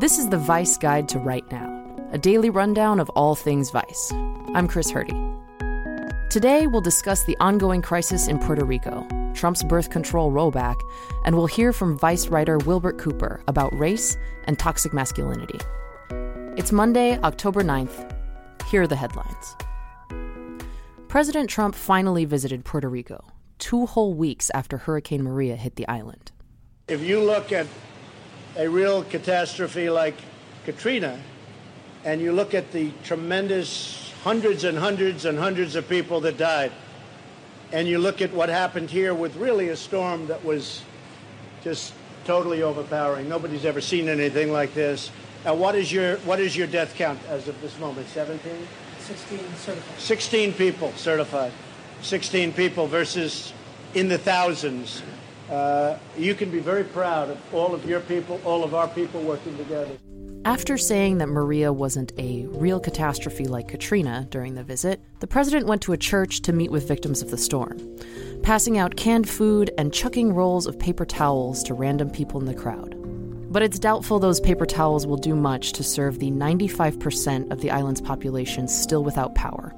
This is the Vice Guide to Right Now, a daily rundown of all things Vice. I'm Chris Hurdy. Today, we'll discuss the ongoing crisis in Puerto Rico, Trump's birth control rollback, and we'll hear from Vice writer Wilbert Cooper about race and toxic masculinity. It's Monday, October 9th. Here are the headlines. President Trump finally visited Puerto Rico, two whole weeks after Hurricane Maria hit the island. If you look at a real catastrophe like Katrina, and you look at the tremendous hundreds and hundreds and hundreds of people that died, and you look at what happened here with really a storm that was just totally overpowering. Nobody's ever seen anything like this. Uh, what is your what is your death count as of this moment? 17? 16 certified. 16 people certified. 16 people versus in the thousands. Uh, you can be very proud of all of your people, all of our people working together. After saying that Maria wasn't a real catastrophe like Katrina during the visit, the president went to a church to meet with victims of the storm, passing out canned food and chucking rolls of paper towels to random people in the crowd. But it's doubtful those paper towels will do much to serve the 95% of the island's population still without power,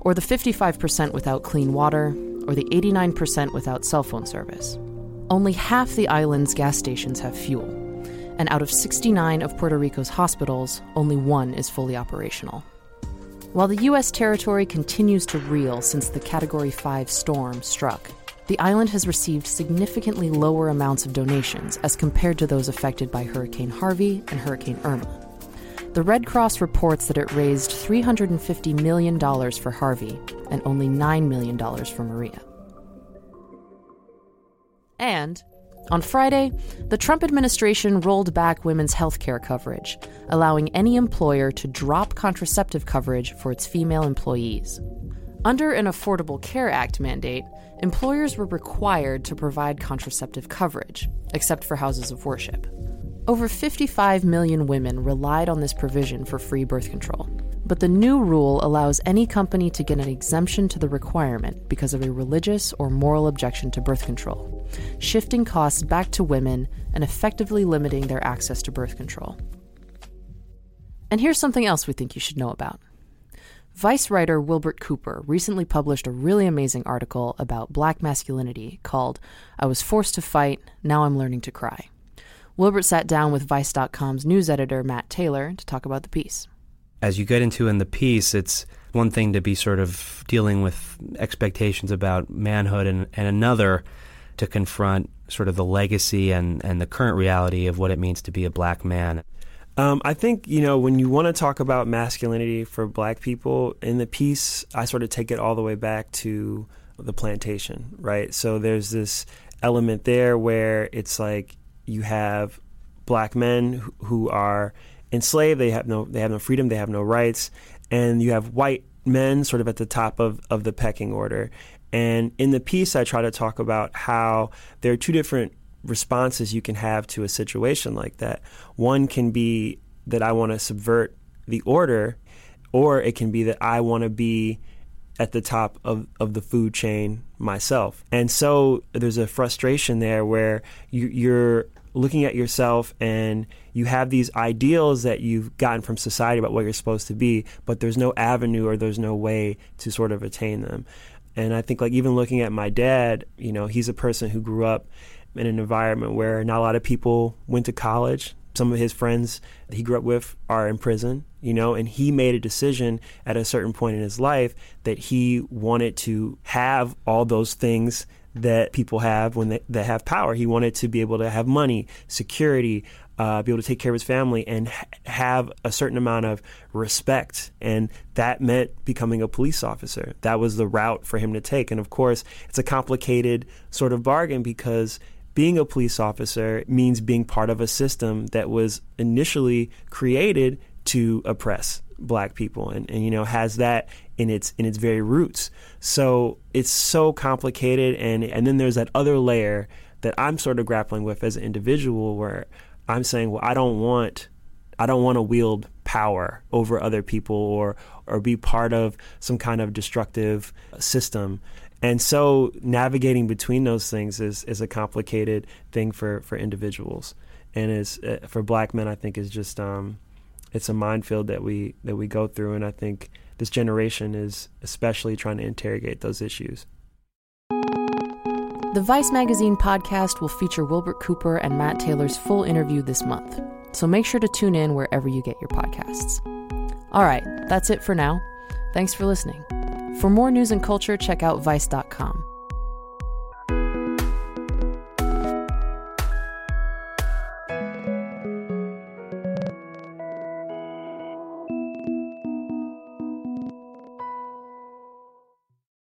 or the 55% without clean water, or the 89% without cell phone service. Only half the island's gas stations have fuel, and out of 69 of Puerto Rico's hospitals, only one is fully operational. While the U.S. territory continues to reel since the Category 5 storm struck, the island has received significantly lower amounts of donations as compared to those affected by Hurricane Harvey and Hurricane Irma. The Red Cross reports that it raised $350 million for Harvey and only $9 million for Maria. And on Friday, the Trump administration rolled back women's health care coverage, allowing any employer to drop contraceptive coverage for its female employees. Under an Affordable Care Act mandate, employers were required to provide contraceptive coverage, except for houses of worship. Over 55 million women relied on this provision for free birth control. But the new rule allows any company to get an exemption to the requirement because of a religious or moral objection to birth control, shifting costs back to women and effectively limiting their access to birth control. And here's something else we think you should know about. Vice writer Wilbert Cooper recently published a really amazing article about black masculinity called I Was Forced to Fight, Now I'm Learning to Cry. Wilbert sat down with Vice.com's news editor Matt Taylor to talk about the piece as you get into in the piece, it's one thing to be sort of dealing with expectations about manhood and, and another to confront sort of the legacy and, and the current reality of what it means to be a black man. Um, I think, you know, when you want to talk about masculinity for black people, in the piece, I sort of take it all the way back to the plantation, right? So there's this element there where it's like you have black men who are enslaved. They have no they have no freedom. They have no rights. And you have white men sort of at the top of, of the pecking order. And in the piece, I try to talk about how there are two different responses you can have to a situation like that. One can be that I want to subvert the order, or it can be that I want to be at the top of, of the food chain myself. And so there's a frustration there where you, you're looking at yourself and you have these ideals that you've gotten from society about what you're supposed to be, but there's no avenue or there's no way to sort of attain them. And I think like even looking at my dad, you know, he's a person who grew up in an environment where not a lot of people went to college. some of his friends he grew up with are in prison, you know, and he made a decision at a certain point in his life that he wanted to have all those things that people have when they, they have power. He wanted to be able to have money, security, uh, be able to take care of his family, and ha- have a certain amount of respect. And that meant becoming a police officer. That was the route for him to take. And of course, it's a complicated sort of bargain because being a police officer means being part of a system that was initially created to oppress black people and, and you know has that in its in its very roots so it's so complicated and and then there's that other layer that I'm sort of grappling with as an individual where I'm saying well I don't want I don't want to wield power over other people or or be part of some kind of destructive system and so navigating between those things is, is a complicated thing for, for individuals. And is uh, for black men, I think is just um, it's a minefield that we that we go through, and I think this generation is especially trying to interrogate those issues. The Vice Magazine podcast will feature Wilbert Cooper and Matt Taylor's full interview this month, so make sure to tune in wherever you get your podcasts. All right, that's it for now. Thanks for listening. For more news and culture, check out Vice.com.